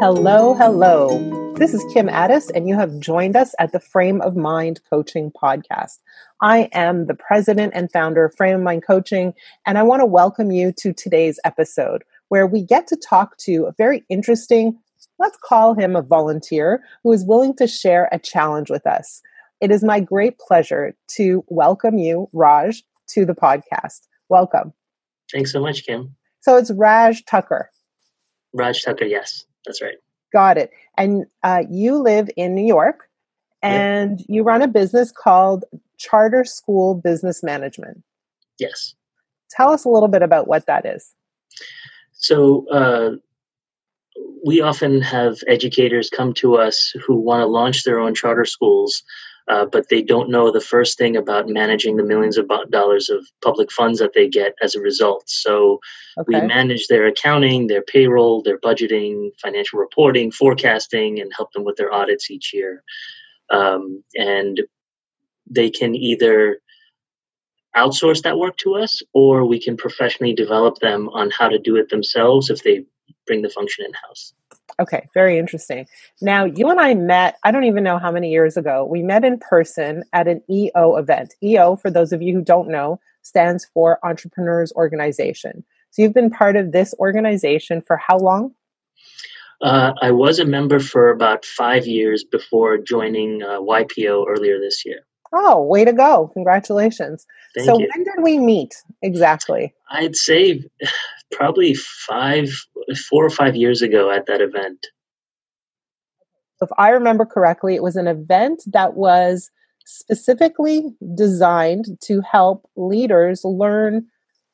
Hello, hello. This is Kim Ades, and you have joined us at the Frame of Mind Coaching Podcast. I am the president and founder of Frame of Mind Coaching, and I want to welcome you to today's episode where we get to talk to a very interesting, let's call him a volunteer, who is willing to share a challenge with us. It is my great pleasure to welcome you, Raj, to the podcast. Welcome. Thanks so much, Kim. So it's Raj Thakkar. Raj Thakkar, yes, that's right. Got it. And uh, you live in New York and you run a business called Charter School Business Management. Yes. Tell us a little bit about what that is. So, uh, we often have educators come to us who want to launch their own charter schools uh, but they don't know the first thing about managing the millions of dollars of public funds that they get as a result. So okay. we manage their accounting, their payroll, their budgeting, financial reporting, forecasting, and help them with their audits each year. Um, and they can either outsource that work to us or we can professionally develop them on how to do it themselves if they bring the function in house. Okay, very interesting. Now, you and I met, I don't even know how many years ago. We met in person at an EO event. EO, for those of you who don't know, stands for Entrepreneurs Organization. So you've been part of this organization for how long? Uh, I was a member for about five years before joining uh, YPO earlier this year. Oh, way to go. Congratulations. Thank so, you. when did we meet exactly? I'd say probably five, four or five years ago at that event. If I remember correctly, it was an event that was specifically designed to help leaders learn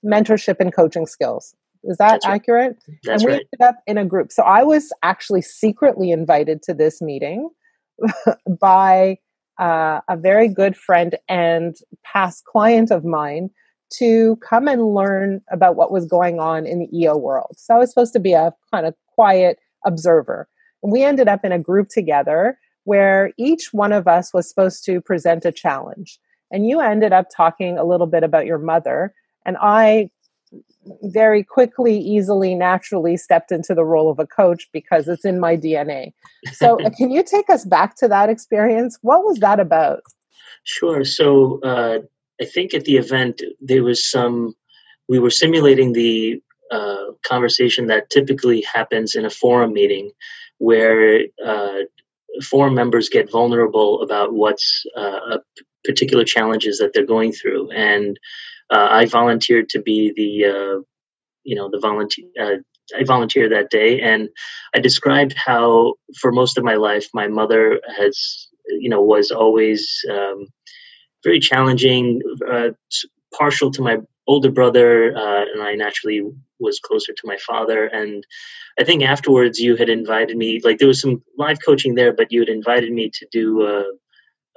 mentorship and coaching skills. Is that That's accurate? Right. That's and we right. ended up in a group. So I was actually secretly invited to this meeting by uh, a very good friend and past client of mine to come and learn about what was going on in the EO world. So I was supposed to be a kind of quiet observer. And we ended up in a group together where each one of us was supposed to present a challenge. And you ended up talking a little bit about your mother. And I very quickly, easily, naturally stepped into the role of a coach because it's in my DNA. So, can you take us back to that experience? What was that about? Sure. So, uh, I think at the event there was some. We were simulating the uh, conversation that typically happens in a forum meeting, where uh, forum members get vulnerable about what's uh, particular challenges that they're going through, and uh, I volunteered to be the uh, you know the volunteer. Uh, I volunteered that day, and I described how for most of my life my mother has you know was always um, very challenging, uh, partial to my older brother, uh, and I naturally was closer to my father. And I think afterwards you had invited me, like there was some live coaching there, but you had invited me to do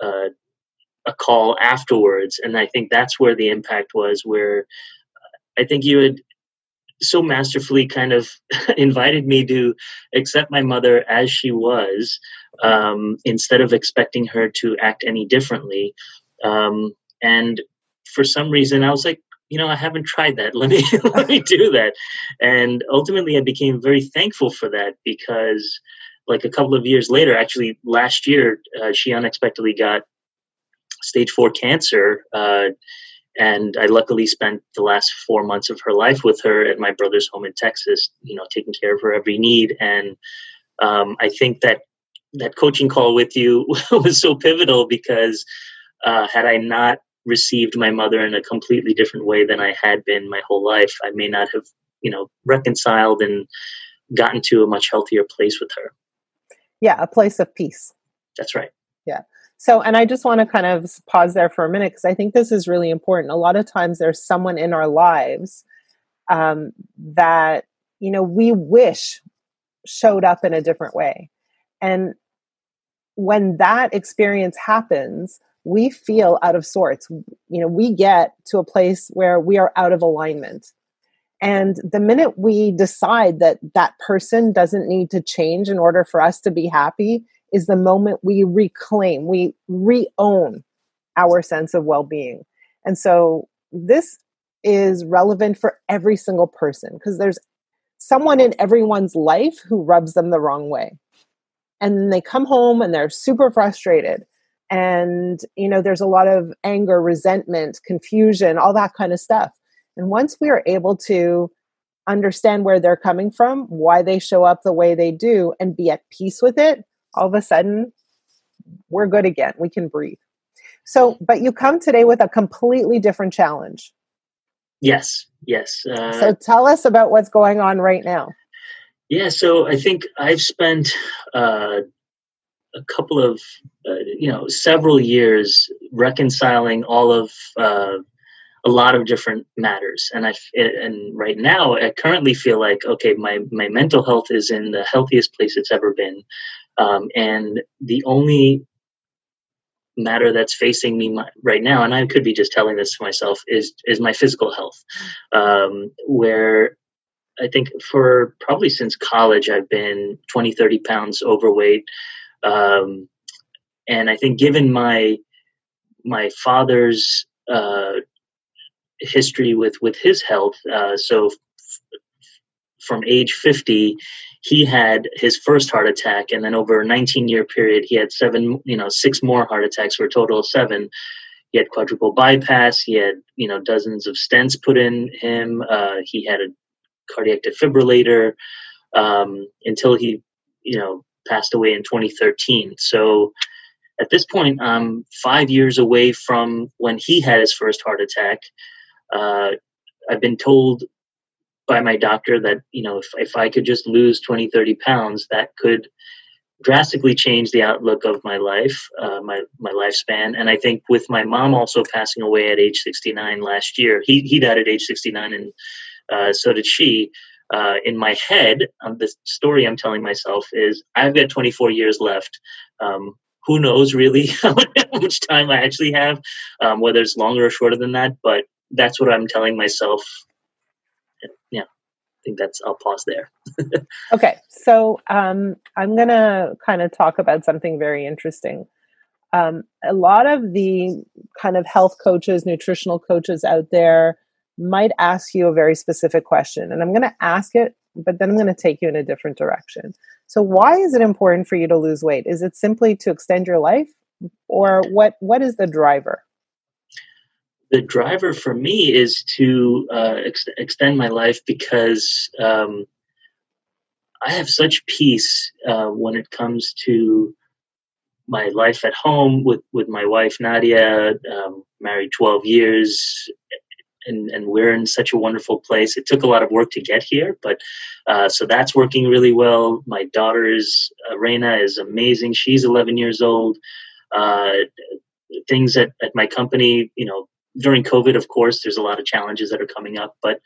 a, a, call afterwards. And I think that's where the impact was, where I think you had so masterfully kind of invited me to accept my mother as she was um, instead of expecting her to act any differently um, and for some reason, I was like, you know, I haven't tried that. Let me let me do that. And ultimately, I became very thankful for that because, like a couple of years later, actually last year, uh, she unexpectedly got stage four cancer. Uh, and I luckily spent the last four months of her life with her at my brother's home in Texas, you know, taking care of her every need. And um, I think that that coaching call with you was so pivotal because uh, had I not received my mother in a completely different way than I had been my whole life, I may not have, you know, reconciled and gotten to a much healthier place with her. Yeah, a place of peace. That's right. Yeah. So, and I just want to kind of pause there for a minute because I think this is really important. A lot of times there's someone in our lives um, that, you know, we wish showed up in a different way. And when that experience happens, we feel out of sorts. You know, we get to a place where we are out of alignment. And the minute we decide that that person doesn't need to change in order for us to be happy is the moment we reclaim, we re own our sense of well being. And so this is relevant for every single person because there's someone in everyone's life who rubs them the wrong way. And then they come home and they're super frustrated. And, you know, there's a lot of anger, resentment, confusion, all that kind of stuff. And once we are able to understand where they're coming from, why they show up the way they do, and be at peace with it, all of a sudden we're good again. We can breathe. So, but you come today with a completely different challenge. Yes, yes. Uh, so tell us about what's going on right now. Yeah, so I think I've spent uh, a couple of, uh, you know, several years reconciling all of uh, a lot of different matters, and I and right now I currently feel like okay, my my mental health is in the healthiest place it's ever been, um, and the only matter that's facing me my, right now, and I could be just telling this to myself, is is my physical health, um, where I think for probably since college I've been 20, 30 pounds overweight, um, and I think given my my father's uh, history with with his health, uh, so f- from age 50 he had his first heart attack and then over a 19 year period he had seven you know six more heart attacks for a total of seven. He had quadruple bypass he had you know dozens of stents put in him uh, he had a cardiac defibrillator um, until he you know passed away in 2013 so at this point i'm five years away from when he had his first heart attack. Uh, i've been told by my doctor that you know if, if i could just lose 20 30 pounds that could drastically change the outlook of my life uh, my my lifespan. And i think with my mom also passing away at age 69 last year he, he died at age 69 and uh, so did she uh, in my head um, the story i'm telling myself is i've got 24 years left. Um, who knows really how much time i actually have um, whether it's longer or shorter than that but that's what i'm telling myself think that's, I'll pause there. okay. So um, I'm going to kind of talk about something very interesting. Um, a lot of the kind of health coaches, nutritional coaches out there might ask you a very specific question. And I'm going to ask it, but then I'm going to take you in a different direction. So, why is it important for you to lose weight? Is it simply to extend your life? Or what, what is the driver? The driver for me is to uh, ex- extend my life because um, I have such peace uh, when it comes to my life at home with, with my wife Nadia, um, married 12 years, and, and we're in such a wonderful place. It took a lot of work to get here, but uh, so that's working really well. My daughter is, uh, Reina is amazing. She's 11 years old. Uh, things at, at my company, you know, during COVID, of course, there's a lot of challenges that are coming up, but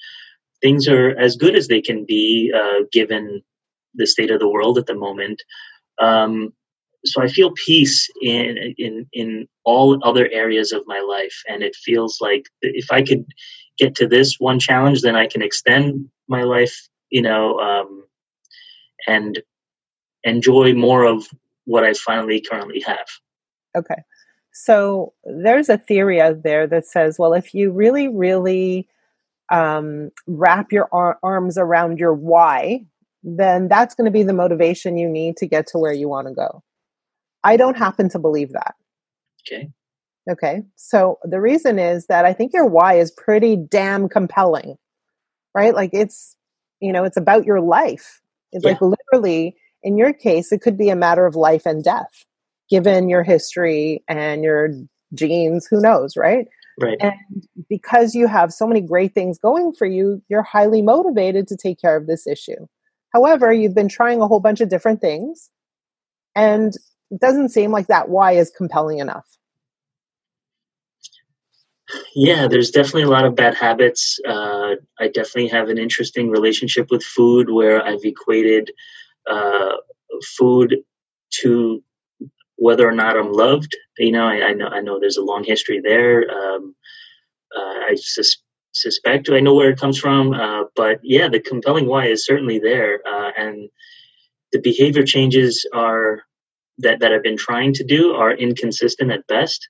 things are as good as they can be uh, given the state of the world at the moment. Um, so I feel peace in in in all other areas of my life, and it feels like if I could get to this one challenge, then I can extend my life, you know, um, and enjoy more of what I finally currently have. Okay. So there's a theory out there that says, well, if you really, really um, wrap your ar- arms around your why, then that's going to be the motivation you need to get to where you want to go. I don't happen to believe that. Okay. Okay. So the reason is that I think your why is pretty damn compelling, right? Like it's, you know, it's about your life. It's yeah. like literally, in your case, it could be a matter of life and death given your history and your genes, who knows, right? Right. And because you have so many great things going for you, you're highly motivated to take care of this issue. However, you've been trying a whole bunch of different things, and it doesn't seem like that why is compelling enough. Yeah, there's definitely a lot of bad habits. Uh, I definitely have an interesting relationship with food where I've equated uh, food to whether or not I'm loved, you know, I, I know I know there's a long history there. Um, uh, I sus- suspect I know where it comes from, uh, but yeah, the compelling why is certainly there, uh, and the behavior changes are that that I've been trying to do are inconsistent at best.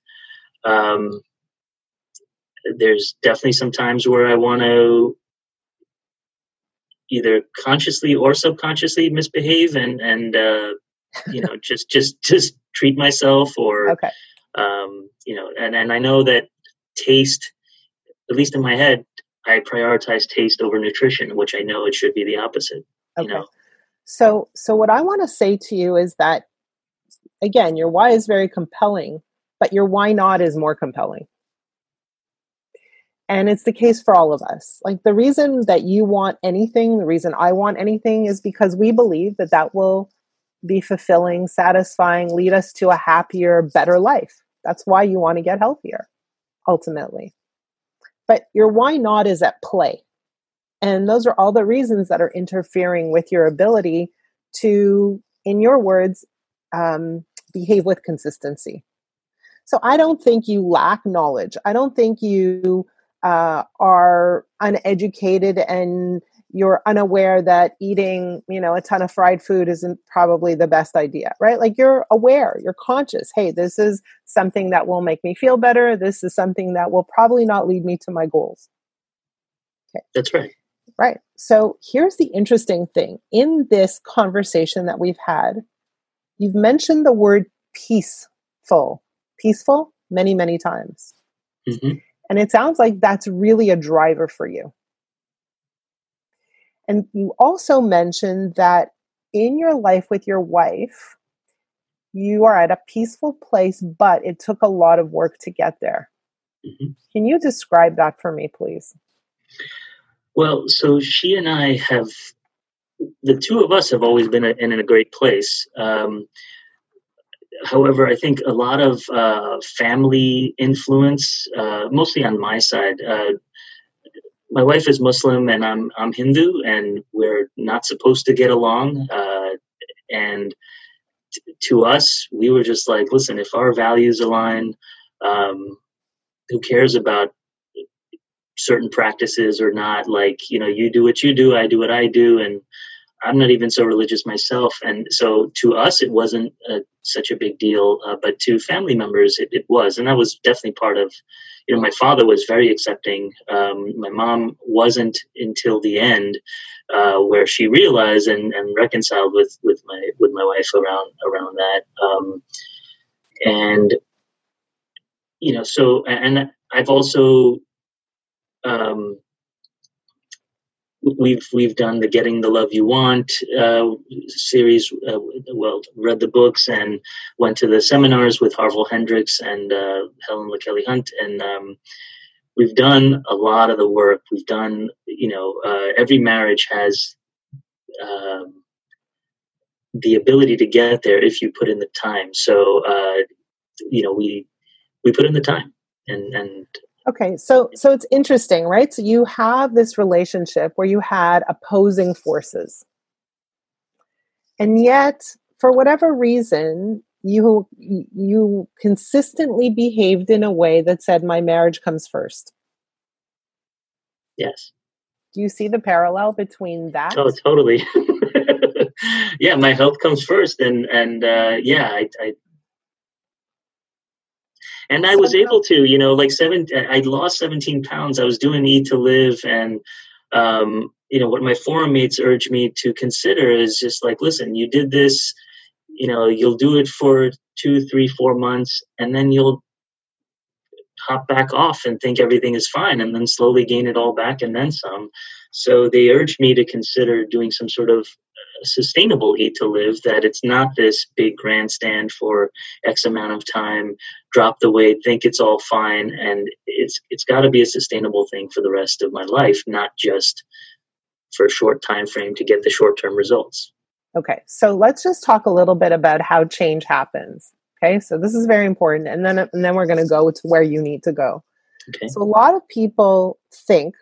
Um, there's definitely some times where I want to either consciously or subconsciously misbehave and and uh, you know just just just treat myself or okay. um, you know and and I know that taste at least in my head I prioritize taste over nutrition which I know it should be the opposite okay. you know so so what I want to say to you is that again your why is very compelling but your why not is more compelling and it's the case for all of us. Like the reason that you want anything, the reason I want anything is because we believe that that will be fulfilling, satisfying, lead us to a happier, better life. That's why you want to get healthier, ultimately. But your why not is at play. And those are all the reasons that are interfering with your ability to, in your words, um, behave with consistency. So I don't think you lack knowledge. I don't think you uh, are uneducated and you're unaware that eating you know a ton of fried food isn't probably the best idea right? Like you're aware you're conscious hey this is something that will make me feel better. This is something that will probably not lead me to my goals. Okay. That's right. Right. So here's the interesting thing. In this conversation that we've had you've mentioned the word peaceful. Peaceful? Many many times. Mm-hmm. And it sounds like that's really a driver for you. And you also mentioned that in your life with your wife, you are at a peaceful place, but it took a lot of work to get there. Mm-hmm. Can you describe that for me, please? Well, so she and I have, the two of us have always been in a great place. Um, however, I think a lot of uh, family influence, uh, mostly on my side. Uh, my wife is Muslim and I'm I'm Hindu, and we're not supposed to get along. Uh, and t- to us, we were just like, listen, if our values align, um, who cares about certain practices or not? Like, you know, you do what you do, I do what I do, and I'm not even so religious myself, and so to us it wasn't a, such a big deal, uh, but to family members it, it, was, and that was definitely part of. You know, my father was very accepting. Um, my mom wasn't until the end, uh, where she realized and, and reconciled with with my with my wife around around that, um, and you know, so and I've also um, we've we've done the Getting the Love You Want uh, series. Uh, well, read the books and went to the seminars with Harville Hendrix and uh, Helen LaKelly Hunt, and um, we've done a lot of the work. We've done, you know, uh, every marriage has um, the ability to get there if you put in the time. So, uh, you know, we we put in the time, and and Okay, so so it's interesting, right? So you have this relationship where you had opposing forces. And yet, for whatever reason, you you consistently behaved in a way that said my marriage comes first. Yes. Do you see the parallel between that? Oh, totally. yeah, my health comes first, and and uh, yeah, I, I and I was able to, you know, like seven, I lost 17 pounds. I was doing Eat to Live. And, um, you know, what my forum mates urged me to consider is just like, listen, you did this, you know, you'll do it for two, three, four months, and then you'll hop back off and think everything is fine and then slowly gain it all back and then some. So they urged me to consider doing some sort of sustainable eat to live that it's not this big grandstand for x amount of time drop the weight think it's all fine and it's it's got to be a sustainable thing for the rest of my life not just for a short time frame to get the short term results. Okay so let's just talk a little bit about how change happens okay? So this is very important and then and then we're going to go to where you need to go. Okay. so a lot of people think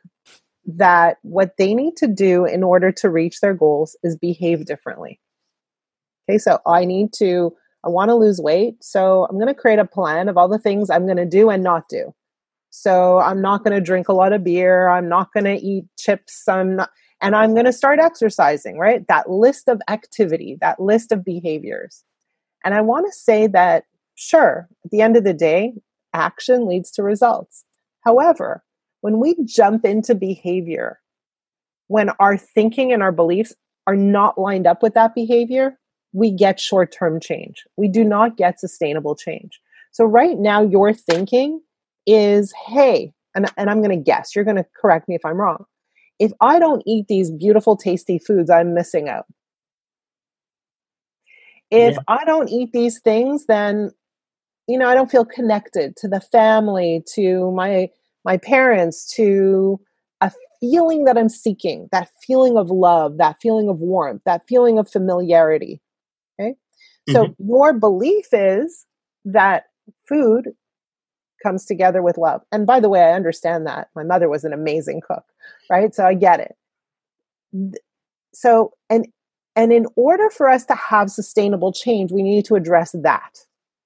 that what they need to do in order to reach their goals is behave differently. Okay, so I need to, I want to lose weight. So I'm going to create a plan of all the things I'm going to do and not do. So I'm not going to drink a lot of beer. I'm not going to eat chips. I'm not, and I'm going to start exercising, right? That list of activity, that list of behaviors. And I want to say that, sure, at the end of the day, action leads to results. However, when we jump into behavior when our thinking and our beliefs are not lined up with that behavior, we get short term change. We do not get sustainable change. So, right now, your thinking is hey, and, and I'm going to guess, you're going to correct me if I'm wrong. If I don't eat these beautiful, tasty foods, I'm missing out. If yeah. I don't eat these things, then you know, I don't feel connected to the family, to my my parents, to a feeling that I'm seeking, that feeling of love, that feeling of warmth, that feeling of familiarity. Okay? Mm-hmm. So your belief is that food comes together with love. And by the way, I understand that. My mother was an amazing cook, right? So I get it. So and and in order for us to have sustainable change, we need to address that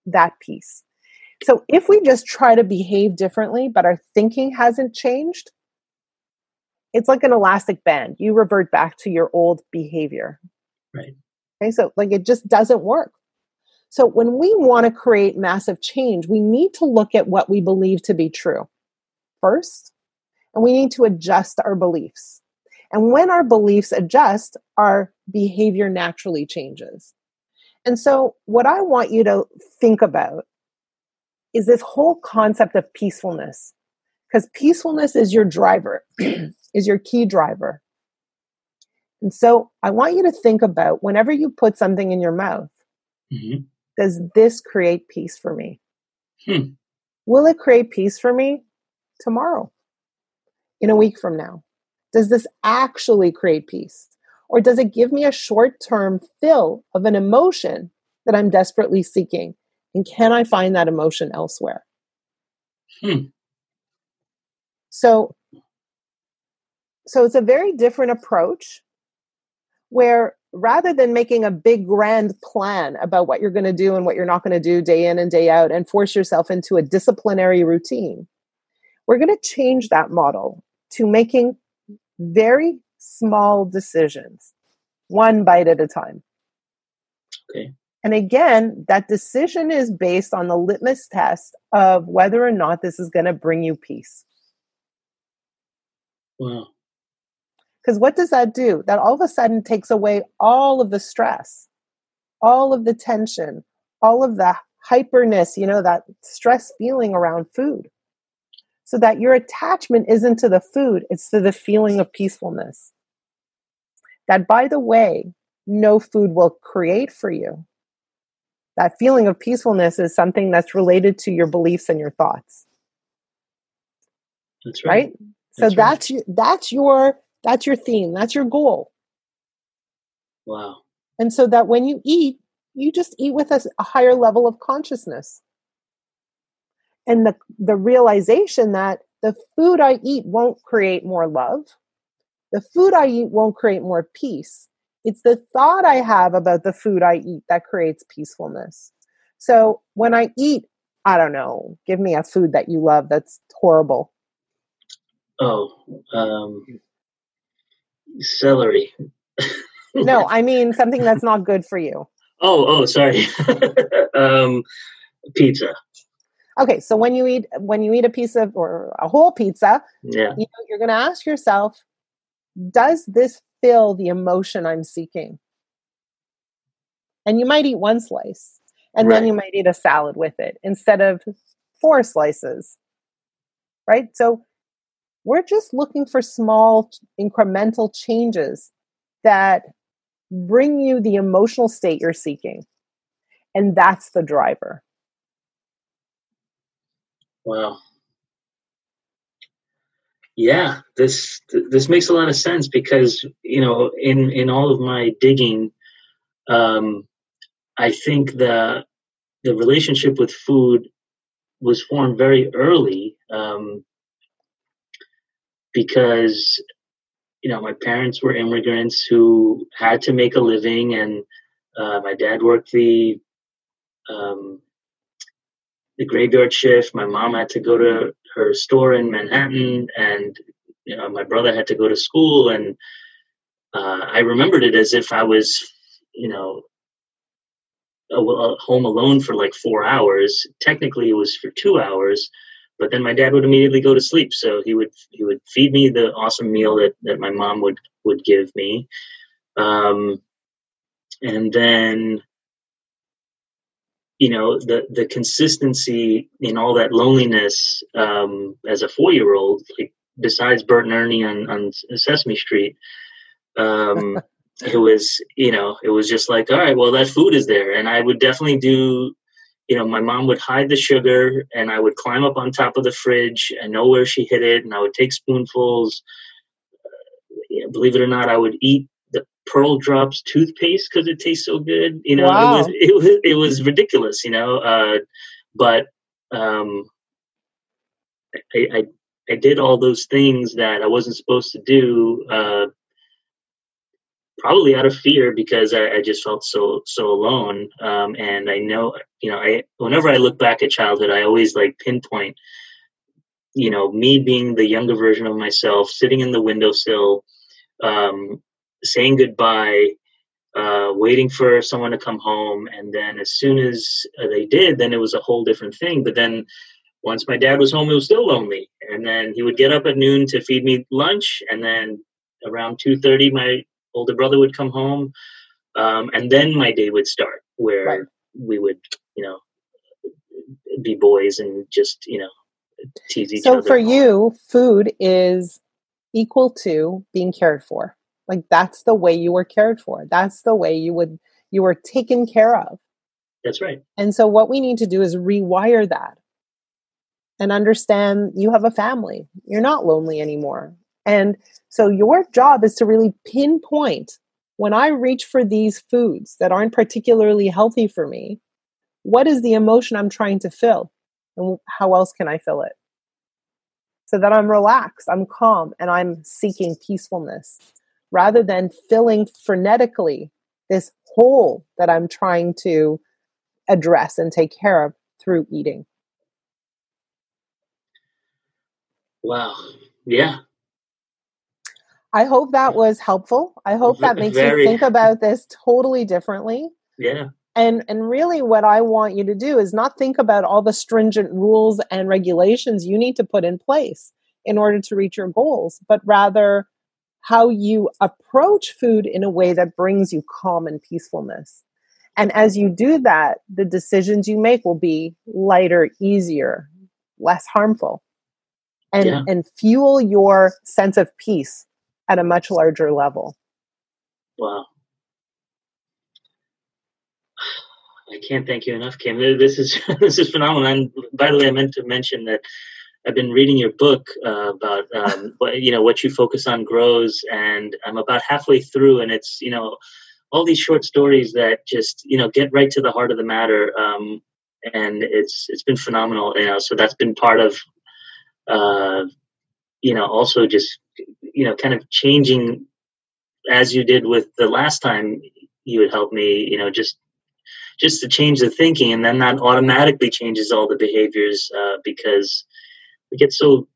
that piece. So if we just try to behave differently, but our thinking hasn't changed, it's like an elastic band. You revert back to your old behavior. Right. Okay, so like it just doesn't work. So when we want to create massive change, we need to look at what we believe to be true first, and we need to adjust our beliefs. And when our beliefs adjust, our behavior naturally changes. And so, what I want you to think about is this whole concept of peacefulness, because peacefulness is your driver, is your key driver. And so, I want you to think about whenever you put something in your mouth, mm-hmm. does this create peace for me? Hmm. Will it create peace for me tomorrow, in a week from now? Does this actually create peace? Or does it give me a short term fill of an emotion that I'm desperately seeking? And can I find that emotion elsewhere? Hmm. So, so it's a very different approach where rather than making a big grand plan about what you're going to do and what you're not going to do day in and day out and force yourself into a disciplinary routine, we're going to change that model to making very small decisions, one bite at a time. Okay. And again, that decision is based on the litmus test of whether or not this is going to bring you peace. Wow. Because what does that do? That all of a sudden takes away all of the stress, all of the tension, all of the hyperness, you know, that stress feeling around food. So that your attachment isn't to the food, it's to the feeling of peacefulness that, by the way, no food will create for you. That feeling of peacefulness is something that's related to your beliefs and your thoughts. That's right. right? So that's, that's your that's your that's your theme. That's your goal. Wow. And so that when you eat, you just eat with a, a higher level of consciousness. And the the realization that the food I eat won't create more love the food I eat won't create more peace. It's the thought I have about the food I eat that creates peacefulness. So when I eat, I don't know, give me a food that you love that's horrible. Oh, um, celery. no, I mean something that's not good for you. Oh, oh, sorry. um, pizza. Okay, so when you eat when you eat a piece of or a whole pizza, yeah. you know, you're going to ask yourself, does this fill the emotion I'm seeking? And you might eat one slice, and right. then you might eat a salad with it instead of four slices. Right? So we're just looking for small incremental changes that bring you the emotional state you're seeking. And that's the driver. Wow yeah this this makes a lot of sense because you know in in all of my digging um i think the the relationship with food was formed very early um because you know my parents were immigrants who had to make a living and uh, my dad worked the um, the graveyard shift. My mom had to go to her store in Manhattan, and you know, my brother had to go to school. And uh, I remembered it as if I was, you know, a, a home alone for like four hours. Technically, it was for two hours, but then my dad would immediately go to sleep. So he would he would feed me the awesome meal that that my mom would would give me, um, and then you know the the consistency in all that loneliness um, as a four year old, like besides Bert and Ernie on on Sesame Street. Um, it was you know it was just like all right well that food is there and i would definitely do you know my mom would hide the sugar and i would climb up on top of the fridge and know where she hid it and i would take spoonfuls uh, you know, believe it or not i would eat pearl drops toothpaste because it tastes so good you know wow. it was it was it was ridiculous you know uh, but um I, I I did all those things that I wasn't supposed to do uh, probably out of fear because I, I just felt so so alone. Um, and I know, you know, I whenever I look back at childhood, I always like pinpoint, you know, me being the younger version of myself, sitting in the windowsill, um, saying goodbye, uh, waiting for someone to come home, and then as soon as they did, then it was a whole different thing. But then once my dad was home, it was still lonely, and then he would get up at noon to feed me lunch, and then around two thirty, my older brother would come home, um, and then my day would start where right. we would, you know, be boys and just you know tease each so other. So for you, food is equal to being cared for. Like that's the way you were cared for. That's the way you would you were taken care of. That's right. And so what we need to do is rewire that and understand you have a family. You're not lonely anymore. And so your job is to really pinpoint when I reach for these foods that aren't particularly healthy for me, what is the emotion I'm trying to fill? And how else can I fill it? So that I'm relaxed, I'm calm, and I'm seeking peacefulness rather than filling frenetically this hole that I'm trying to address and take care of through eating. Wow. Yeah. I hope that was helpful. I hope that makes Very. you think about this totally differently. Yeah. And and really what I want you to do is not think about all the stringent rules and regulations you need to put in place in order to reach your goals, but rather how you approach food in a way that brings you calm and peacefulness. And as you do that, the decisions you make will be lighter, easier, less harmful. And yeah. and fuel your sense of peace at a much larger level. Wow. I can't thank you enough, Kim. This is this is phenomenal. And by the way, I meant to mention that I've been reading your book uh, about um, what you know what you focus on grows, and I'm about halfway through, and it's you know all these short stories that just you know get right to the heart of the matter, um, and it's it's been phenomenal. You know, so that's been part of uh, you know also just you know kind of changing as you did with the last time you would help me you know just just to change the thinking and then that automatically changes all the behaviors uh, because we get so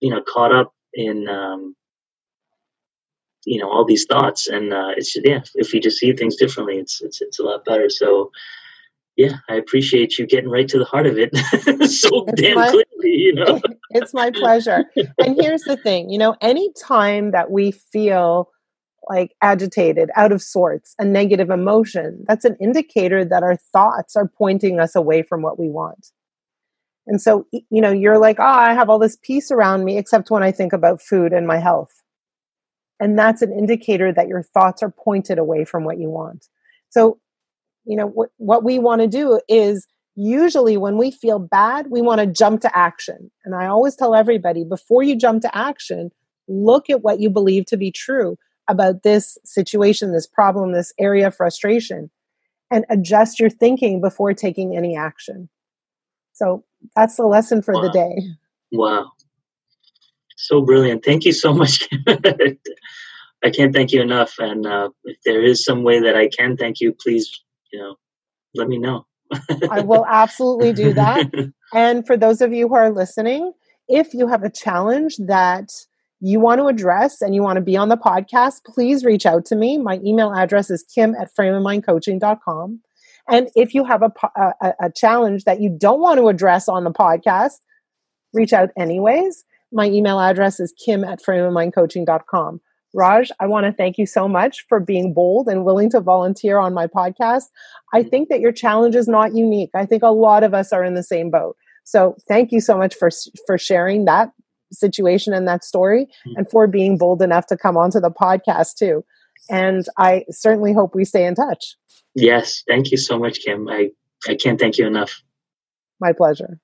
you know caught up in um, you know all these thoughts and uh, it's just, yeah if you just see things differently it's it's it's a lot better so yeah, I appreciate you getting right to the heart of it so it's damn my, clearly, you know. it's my pleasure. And here's the thing, you know, any time that we feel like agitated, out of sorts, a negative emotion, that's an indicator that our thoughts are pointing us away from what we want. And so, you know, you're like, oh, I have all this peace around me, except when I think about food and my health. And that's an indicator that your thoughts are pointed away from what you want. So you know what, what we want to do is usually when we feel bad we want to jump to action and i always tell everybody before you jump to action look at what you believe to be true about this situation this problem this area of frustration and adjust your thinking before taking any action so that's the lesson for wow. the day wow so brilliant thank you so much i can't thank you enough and uh, if there is some way that i can thank you please you know, let me know. I will absolutely do that. And for those of you who are listening, if you have a challenge that you want to address and you want to be on the podcast, please reach out to me. My email address is kim at frameofmindcoaching.com. And if you have a, a, a challenge that you don't want to address on the podcast, reach out anyways. My email address is kim at frameofmindcoaching.com. Raj, I want to thank you so much for being bold and willing to volunteer on my podcast. I think that your challenge is not unique. I think a lot of us are in the same boat. So thank you so much for for sharing that situation and that story mm-hmm. and for being bold enough to come onto the podcast too. And I certainly hope we stay in touch. Yes, thank you so much, Kim. I, I can't thank you enough. My pleasure.